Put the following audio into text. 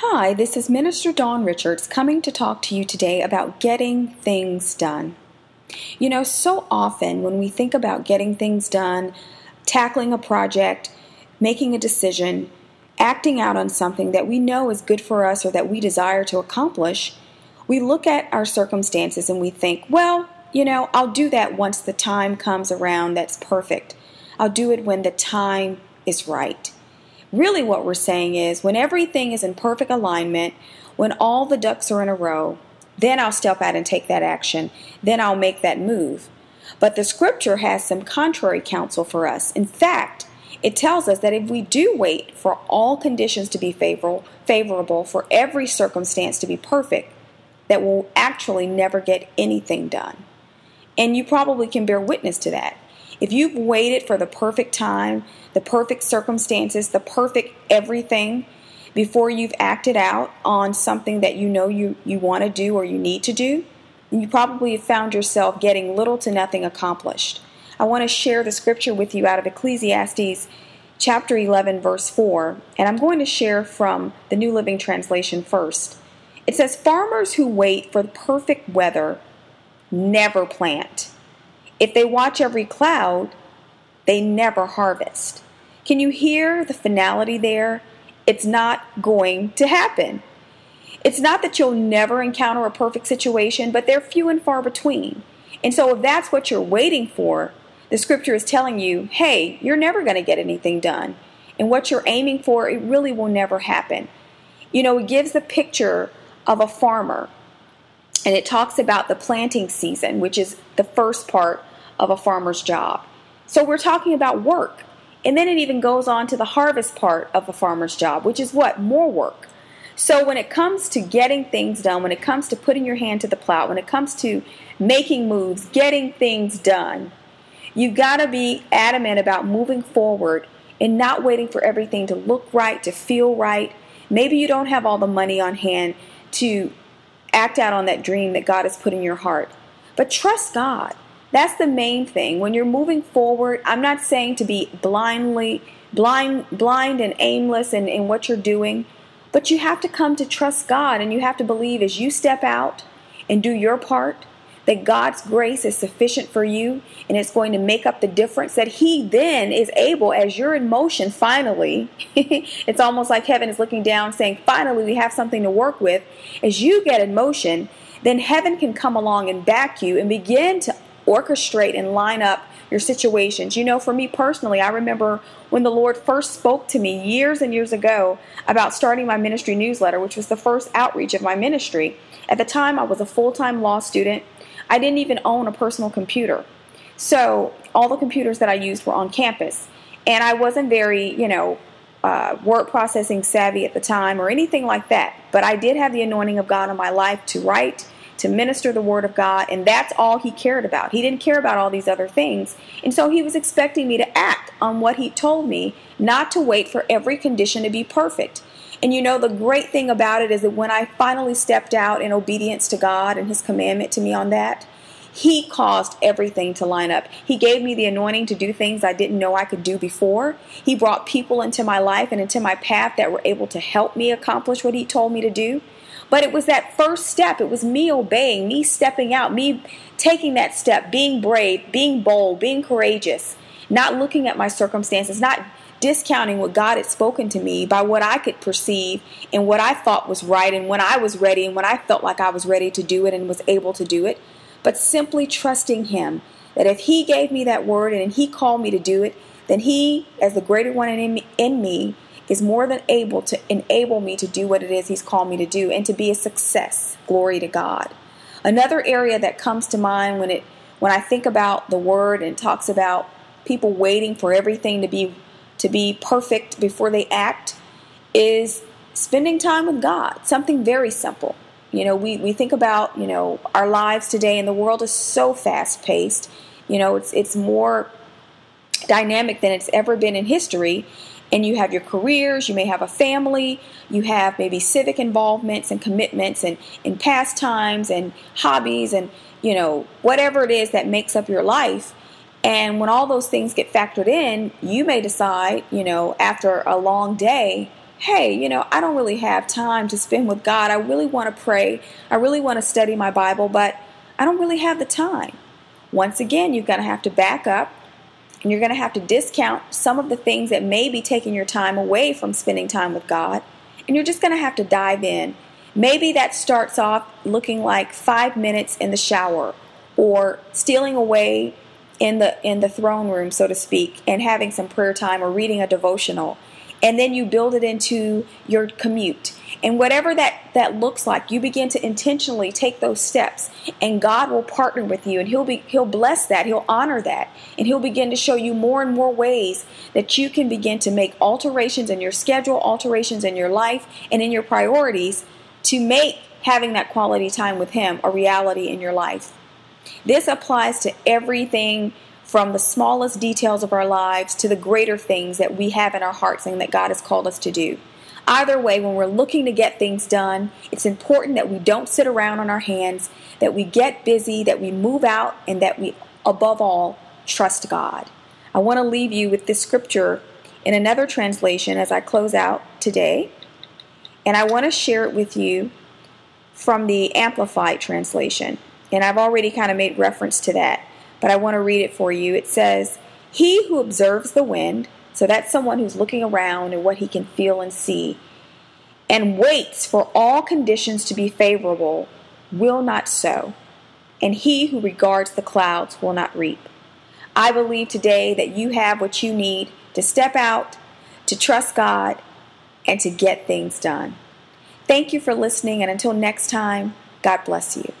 Hi, this is Minister Dawn Richards coming to talk to you today about getting things done. You know, so often when we think about getting things done, tackling a project, making a decision, acting out on something that we know is good for us or that we desire to accomplish, we look at our circumstances and we think, well, you know, I'll do that once the time comes around that's perfect. I'll do it when the time is right. Really, what we're saying is when everything is in perfect alignment, when all the ducks are in a row, then I'll step out and take that action. Then I'll make that move. But the scripture has some contrary counsel for us. In fact, it tells us that if we do wait for all conditions to be favorable, favorable for every circumstance to be perfect, that we'll actually never get anything done. And you probably can bear witness to that. If you've waited for the perfect time, the perfect circumstances, the perfect everything before you've acted out on something that you know you, you want to do or you need to do, you probably have found yourself getting little to nothing accomplished. I want to share the scripture with you out of Ecclesiastes chapter 11, verse 4, and I'm going to share from the New Living Translation first. It says, Farmers who wait for the perfect weather never plant. If they watch every cloud, they never harvest. Can you hear the finality there? It's not going to happen. It's not that you'll never encounter a perfect situation, but they're few and far between. And so, if that's what you're waiting for, the scripture is telling you, hey, you're never going to get anything done. And what you're aiming for, it really will never happen. You know, it gives the picture of a farmer and it talks about the planting season, which is the first part of a farmer's job. So we're talking about work. And then it even goes on to the harvest part of a farmer's job, which is what? More work. So when it comes to getting things done, when it comes to putting your hand to the plow, when it comes to making moves, getting things done, you got to be adamant about moving forward and not waiting for everything to look right, to feel right. Maybe you don't have all the money on hand to act out on that dream that God has put in your heart. But trust God. That's the main thing. When you're moving forward, I'm not saying to be blindly blind blind and aimless in, in what you're doing, but you have to come to trust God and you have to believe as you step out and do your part that God's grace is sufficient for you and it's going to make up the difference. That He then is able, as you're in motion, finally, it's almost like heaven is looking down saying, finally, we have something to work with. As you get in motion, then heaven can come along and back you and begin to orchestrate and line up your situations. You know, for me personally, I remember when the Lord first spoke to me years and years ago about starting my ministry newsletter, which was the first outreach of my ministry. At the time, I was a full time law student. I didn't even own a personal computer. So all the computers that I used were on campus. And I wasn't very, you know, uh, word processing savvy at the time or anything like that. But I did have the anointing of God in my life to write, to minister the word of God, and that's all he cared about. He didn't care about all these other things. And so he was expecting me to act on what he told me, not to wait for every condition to be perfect. And you know, the great thing about it is that when I finally stepped out in obedience to God and His commandment to me on that, He caused everything to line up. He gave me the anointing to do things I didn't know I could do before. He brought people into my life and into my path that were able to help me accomplish what He told me to do. But it was that first step. It was me obeying, me stepping out, me taking that step, being brave, being bold, being courageous, not looking at my circumstances, not discounting what God had spoken to me by what I could perceive and what I thought was right and when I was ready and when I felt like I was ready to do it and was able to do it, but simply trusting Him that if He gave me that word and He called me to do it, then He, as the greater one in me, in me is more than able to enable me to do what it is He's called me to do and to be a success. Glory to God. Another area that comes to mind when it when I think about the word and talks about people waiting for everything to be to be perfect before they act is spending time with God. Something very simple. You know, we, we think about, you know, our lives today and the world is so fast paced. You know, it's it's more dynamic than it's ever been in history. And you have your careers, you may have a family, you have maybe civic involvements and commitments and, and pastimes and hobbies and, you know, whatever it is that makes up your life. And when all those things get factored in, you may decide, you know, after a long day hey, you know, I don't really have time to spend with God. I really want to pray. I really want to study my Bible, but I don't really have the time. Once again, you're going to have to back up and you're going to have to discount some of the things that may be taking your time away from spending time with God. And you're just going to have to dive in. Maybe that starts off looking like five minutes in the shower or stealing away in the in the throne room, so to speak, and having some prayer time or reading a devotional and then you build it into your commute. And whatever that, that looks like, you begin to intentionally take those steps, and God will partner with you, and He'll be He'll bless that, He'll honor that, and He'll begin to show you more and more ways that you can begin to make alterations in your schedule, alterations in your life, and in your priorities to make having that quality time with Him a reality in your life. This applies to everything from the smallest details of our lives to the greater things that we have in our hearts and that God has called us to do. Either way, when we're looking to get things done, it's important that we don't sit around on our hands, that we get busy, that we move out, and that we, above all, trust God. I want to leave you with this scripture in another translation as I close out today, and I want to share it with you from the Amplified translation. And I've already kind of made reference to that but I want to read it for you. It says, He who observes the wind, so that's someone who's looking around and what he can feel and see, and waits for all conditions to be favorable, will not sow. And he who regards the clouds will not reap. I believe today that you have what you need to step out, to trust God, and to get things done. Thank you for listening, and until next time, God bless you.